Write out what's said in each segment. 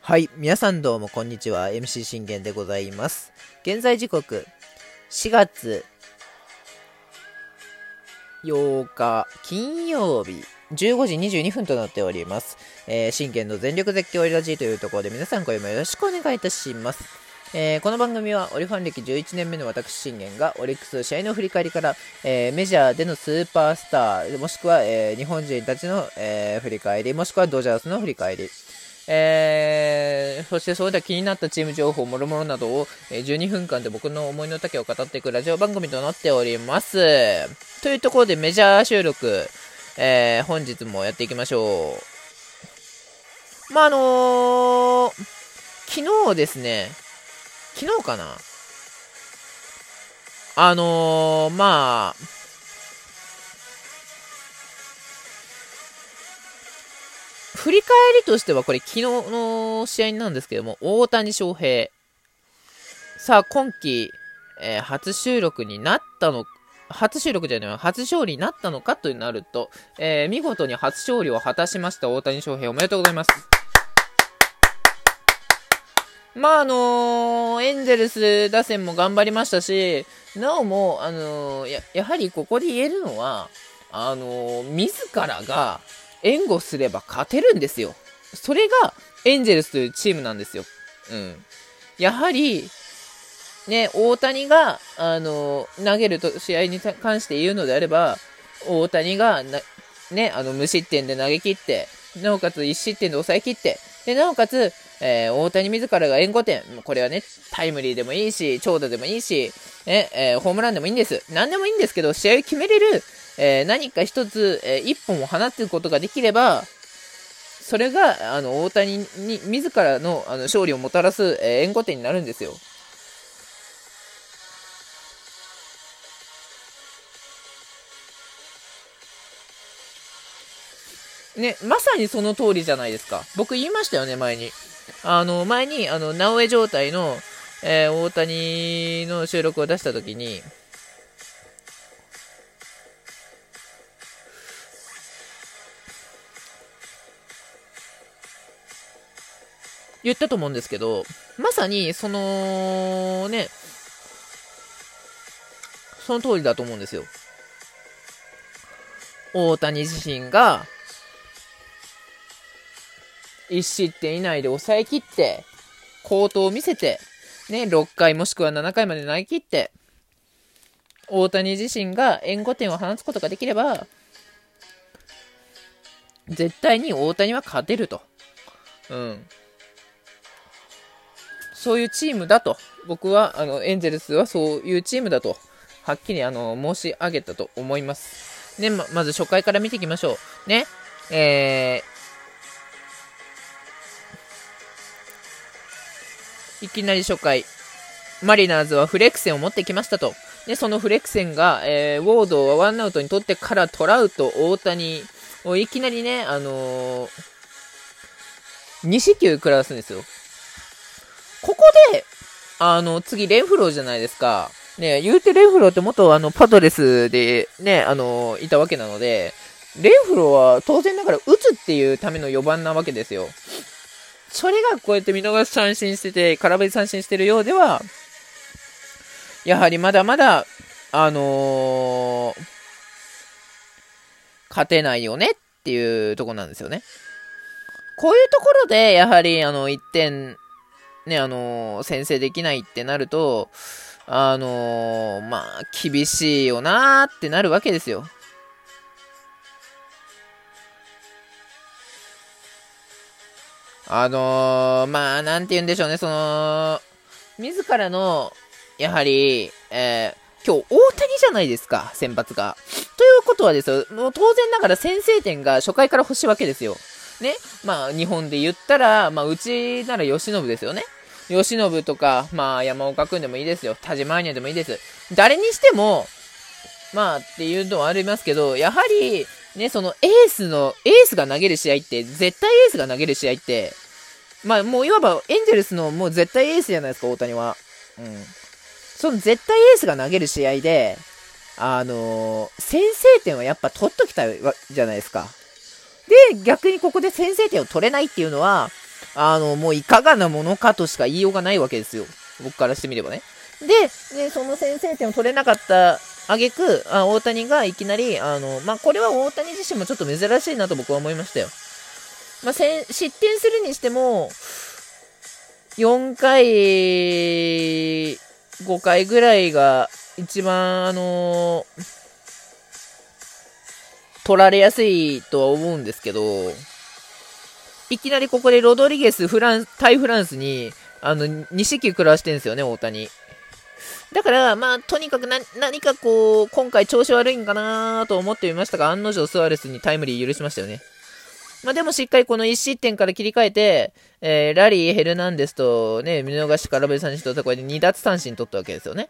はい、皆さんどうもこんにちは。MC 信玄でございます。現在時刻、4月8日金曜日、15時22分となっております。えー、信玄の全力絶叫オリラジーというところで皆さん今夜もよろしくお願いいたします。えーこの番組はオリファン歴11年目の私信玄がオリックス試合の振り返りから、えーメジャーでのスーパースターもしくは、えー日本人たちの、えー振り返りもしくはドジャースの振り返り。えーそしてそれでは気になったチーム情報もろもろなどを、えー12分間で僕の思いの丈を語っていくラジオ番組となっております。というところでメジャー収録、えー本日もやっていきましょう。まああの昨日ですね昨日かな？あのー、まあ、振り返りとしてはこれ昨日の試合なんですけども、大谷翔平。さあ、今季、えー初収録になったの、初収録じゃない、初勝利になったのかとなると、えー見事に初勝利を果たしました大谷翔平おめでとうございます。まああのーエンゼルス打線も頑張りましたし、なおも、あのーややはりここで言えるのは、あのー自らが援護すれば勝てるんですよ。それがエンゼルスというチームなんですよ。うん。やはり、ね、大谷が、あの投げると試合に関して言うのであれば、大谷が、ね、あの無失点で投げ切って、なおかつ1失点で抑え切って、でなおかつ、えー大谷自らが援護点、これはね、タイムリーでもいいし、長打でもいいし、ねえーホームランでもいいんです。何でもいいんですけど、試合を決めれる、えー何か一つ、えー一本を放つことができれば、それが、あの、大谷に、自らの、あの、勝利をもたらす、えー援護点になるんですよ。ね、まさにその通りじゃないですか。僕言いましたよね、前に。あの、前に、あの、直江状態の、えー大谷の収録を出したときに、言ったと思うんですけど、まさに、その、ね、その通りだと思うんですよ。大谷自身が、1失点以内で抑えきって、好投を見せて、ね、6回もしくは7回まで投げ切って、大谷自身が援護点を放つことができれば、絶対に大谷は勝てると。うん。そういうチームだと。僕は、あの、エンゼルスはそういうチームだと、はっきり、あの、申し上げたと思います。ね、ま、まず初回から見ていきましょう。ね、えいきなり初回、マリナーズはフレクセンを持ってきましたと。で、そのフレクセンが、えー、ウォードをワンアウトに取ってからトラウト、大谷をいきなりね、あのー、2四球食らわすんですよ。ここで、あの、次、レンフローじゃないですか。ね、言うてレンフローって元あの、パドレスでね、あの、いたわけなので、レンフローは当然ながら打つっていうための4番なわけですよ。それがこうやって見逃し三振してて、空振り三振してるようでは、やはりまだまだ、あのー勝てないよねっていうとこなんですよね。こういうところで、やはり、あの、1点、ね、あのー先制できないってなると、あのーまあ、厳しいよなーってなるわけですよ。あのーまあ、なんて言うんでしょうね、その、自らの、やはり、えー今日大谷じゃないですか、先発が。ということはですよ、もう当然ながら先制点が初回から欲しいわけですよ。ね。まあ、日本で言ったら、まあ、うちなら吉信ですよね。吉信とか、まあ、山岡くんでもいいですよ。田島アニャでもいいです。誰にしても、まあ、っていうのはありますけど、やはり、ね、そのエースの、エースが投げる試合って、絶対エースが投げる試合って、まあ、もういわばエンゼルスのもう絶対エースじゃないですか、大谷は。うん。その絶対エースが投げる試合で、あのー先制点はやっぱ取っときたいわじゃないですか。で、逆にここで先制点を取れないっていうのは、あの、もういかがなものかとしか言いようがないわけですよ。僕からしてみればね。で、でその先制点を取れなかった挙句あ大谷がいきなり、あの、まあ、これは大谷自身もちょっと珍しいなと僕は思いましたよ。まあ、失点するにしても、4回、5回ぐらいが一番、あの取られやすいとは思うんですけど、いきなりここでロドリゲス、フランス、対フランスに、あの、2四球食らわしてるんですよね、大谷。だから、まあ、とにかくな、何かこう、今回調子悪いんかなと思ってみましたが、案の定スアレスにタイムリー許しましたよね。まあ、でもしっかりこの1失点から切り替えて、えー、ラリー、ヘルナンデスとね、見逃し空振り三振とったこれで2奪三振取ったわけですよね。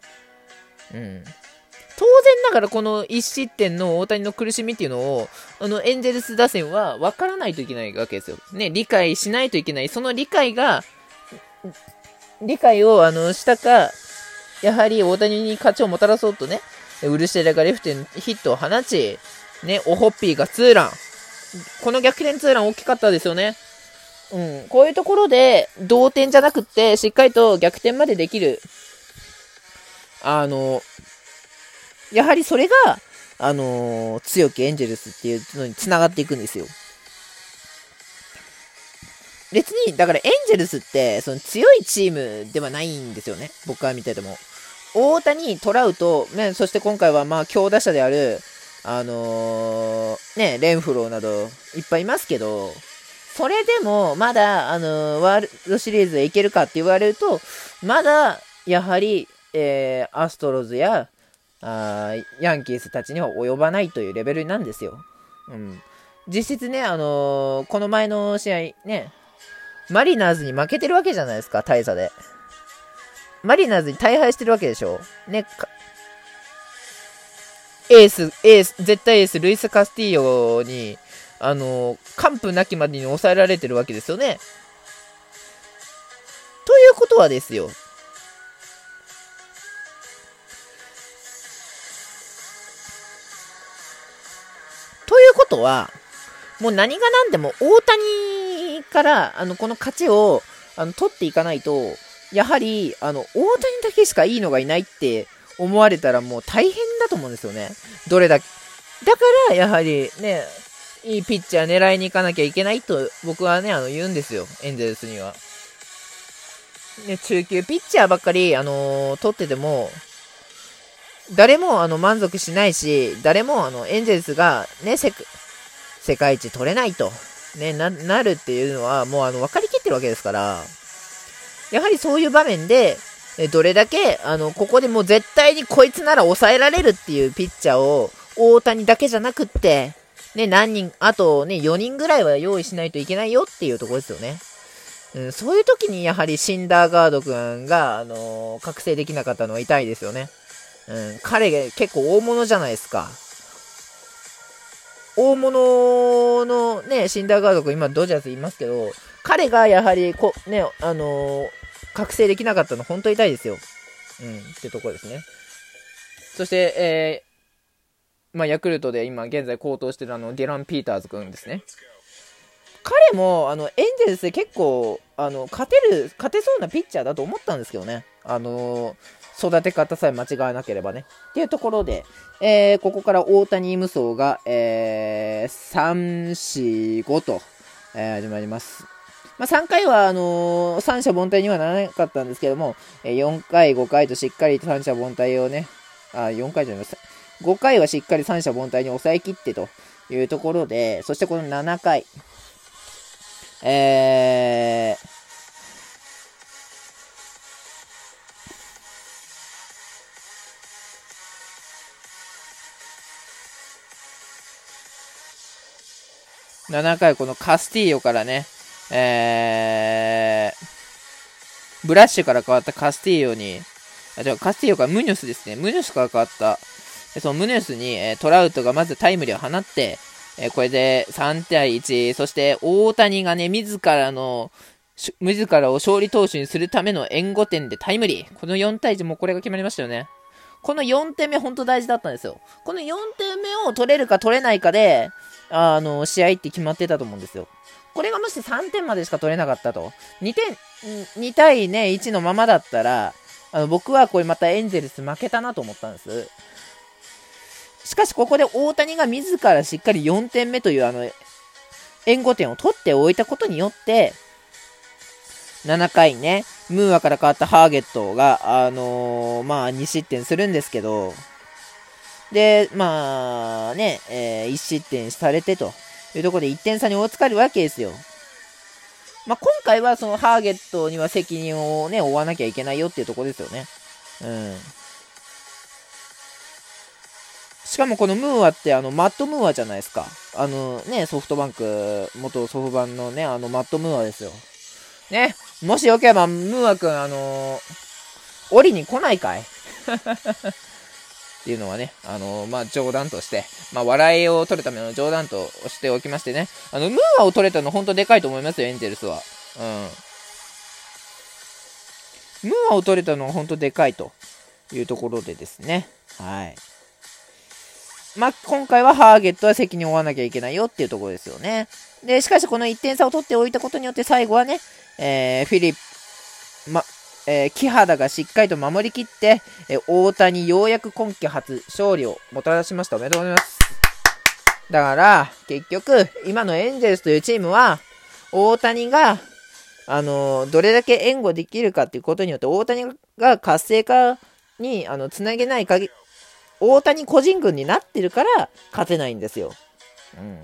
うん。当然ながらこの1失点の大谷の苦しみっていうのを、あの、エンゼルス打線は分からないといけないわけですよ。ね、理解しないといけない。その理解が、理解を、あの、したか、やはり大谷に勝ちをもたらそうとね、ウルシェラがレフトにヒットを放ち、ね、オホッピーがツーラン。この逆転ツーラン大きかったですよね。うん。こういうところで、同点じゃなくって、しっかりと逆転までできる。あの、やはりそれが、あの強きエンジェルスっていうのに繋がっていくんですよ。別に、だからエンジェルスって、その強いチームではないんですよね。僕は見てても。大谷、トラウト、ね、そして今回はまあ強打者である、あのー、ね、レンフローなどいっぱいいますけど、それでもまだ、あのー、ワールドシリーズへ行けるかって言われると、まだ、やはり、えー、アストロズやあヤンキースたちには及ばないというレベルなんですよ。うん。実質ね、あの、この前の試合ね、マリナーズに負けてるわけじゃないですか、大差で。マリナーズに大敗してるわけでしょ？ね、エース、エース、絶対エース、ルイス・カスティーヨに、あの、完膚なきまでに抑えられてるわけですよね。ということはですよ。ということは、もう何が何でも大谷からあのこの勝ちをあの取っていかないと、やはりあの大谷だけしかいいのがいないって思われたらもう大変だと思うんですよね。どれだけ。だからやはりね、いいピッチャー狙いに行かなきゃいけないと僕はね、あの言うんですよ。エンゼルスには。ね、中級ピッチャーばっかり、あのー、取ってても、誰もあの満足しないし、誰もあのエンゼルスがね、世界一取れないと、ね、な、なるっていうのはもうあの分かりきってるわけですから、やはりそういう場面で、どれだけ、あの、ここでもう絶対にこいつなら抑えられるっていうピッチャーを、大谷だけじゃなくって、ね、何人、あとね、4人ぐらいは用意しないといけないよっていうところですよね。うん、そういう時にやはりシンダーガード君が、あのー、覚醒できなかったのは痛いですよね。うん、彼が結構大物じゃないですか。大物のね、シンダーガード君、今ドジャースいますけど、彼がやはりこ、ね、あのー、覚醒できなかったの本当痛いですよ。うん、ってとこですね。そして、えー、まあ、ヤクルトで今現在高騰してるあの、ディラン・ピーターズ君ですね。彼も、あの、エンゼルスで結構、あの、勝てる、勝てそうなピッチャーだと思ったんですけどね。あの、育て方さえ間違わなければね。っていうところで、えー、ここから大谷無双が、えー、3、4、5と、えー、始まります。まあ、3回は、あのー、三者凡退にはならなかったんですけども、えー、4回、5回としっかり三者凡退をね、あ、4回じゃないです。5回はしっかり三者凡退に抑えきってというところで、そしてこの7回、えー、7回このカスティーヨからね、えー、ブラッシュから変わったカスティーヨに、あ、違う、カスティーヨからムニョスですね。ムニョスから変わった、でそのムニョスに、えトラウトがまずタイムリーを放って、えこれで3対1、そして大谷がね、自らの、自らを勝利投手にするための援護点でタイムリー。この4対1もこれが決まりましたよね。この4点目本当大事だったんですよ。この4点目を取れるか取れないかで、あの、試合って決まってたと思うんですよ。これがもし3点までしか取れなかったと。2点、2対ね、1のままだったら、あの、僕はこれまたエンゼルス負けたなと思ったんです。しかしここで大谷が自らしっかり4点目というあの、援護点を取っておいたことによって、7回ね、ムーアから変わったハーゲットが、あのー、まあ、2失点するんですけど、で、まあね、えー、1失点されてというところで1点差に追いつかれるわけですよ。まあ、今回はそのハーゲットには責任をね、負わなきゃいけないよっていうところですよね。うん。しかもこのムーアってあのマット・ムーアじゃないですか。あのね、ソフトバンク、元ソフトバンのね、あのマット・ムーアですよ。ね、もしよければムーアくん、あのー、降りに来ないかい？っていうのはね、あの、まあ、冗談として、まあ、笑いを取るための冗談としておきましてね、あの、ムーアを取れたの本当でかいと思いますよ、エンゼルスは。うん。ムーアを取れたのは本当でかいというところでですね、はい。まあ、今回はハーゲットは責任を負わなきゃいけないよっていうところですよね。で、しかしこの1点差を取っておいたことによって最後はね、えー、フィリップ、ま、えー、木原がしっかりと守りきって、えー、大谷ようやく今季初勝利をもたらしました。おめでとうございます。だから、結局、今のエンゼルスというチームは、大谷が、あのー、どれだけ援護できるかっていうことによって、大谷が活性化に、あの、つなげない限大谷個人軍になってるから勝てないんですよ。うん。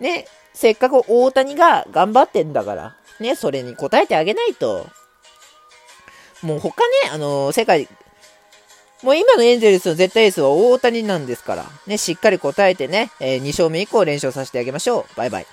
ね、せっかく大谷が頑張ってんだから、ね、それに応えてあげないと。もう他ね、あのー、世界、もう今のエンゼルスの絶対エースは大谷なんですから、ね、しっかり答えてね、えー、2勝目以降連勝させてあげましょう。バイバイ。